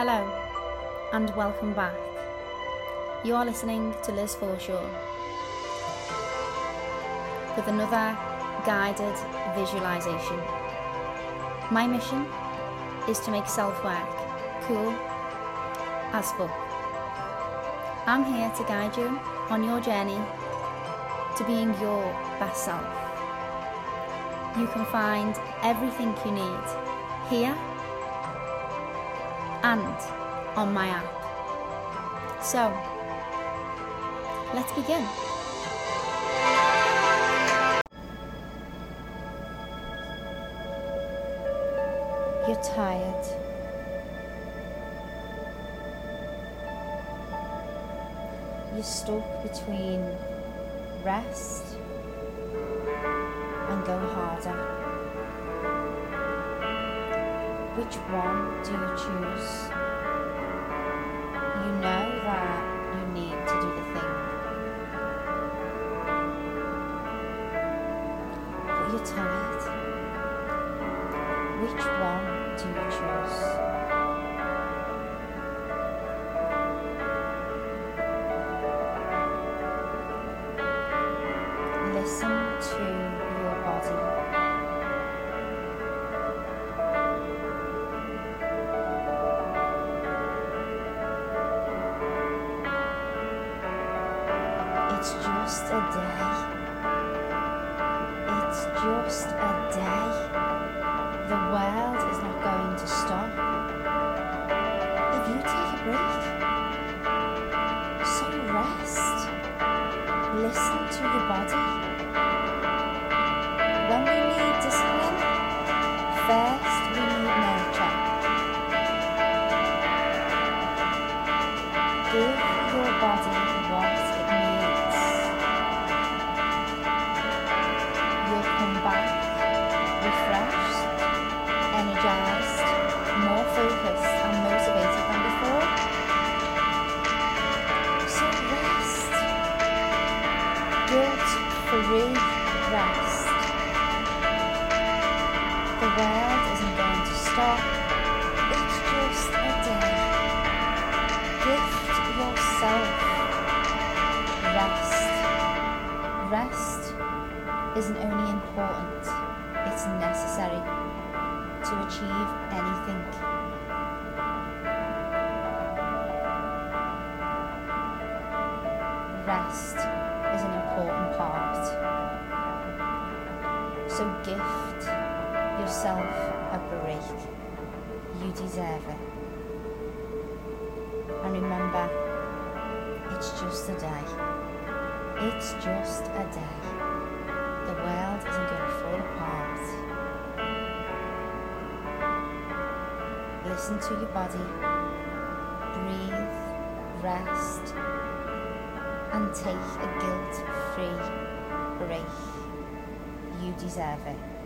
Hello, and welcome back. You are listening to Liz Forshaw with another guided visualization. My mission is to make self work cool as fuck. I'm here to guide you on your journey to being your best self. You can find everything you need here and on my app. So, let's begin. You're tired. You're stuck between rest and go harder. Which one do you choose? You know that you need to do the thing, but you're tired. Which one do you choose? Just a day. It's just a day. The world is not going to stop. If you take a break, so rest. Listen to your body. When we need discipline, first energized, more focused and motivated than before. So rest. Guilt-free rest. The world isn't going to stop. It's just a day. Gift yourself rest. Rest isn't only important, it's necessary to achieve anything. Rest is an important part. So gift yourself a break. You deserve it. And remember, it's just a day. It's just a day. The world isn't going to fall Listen to your body. Breathe, rest, and take a guilt free break. You deserve it.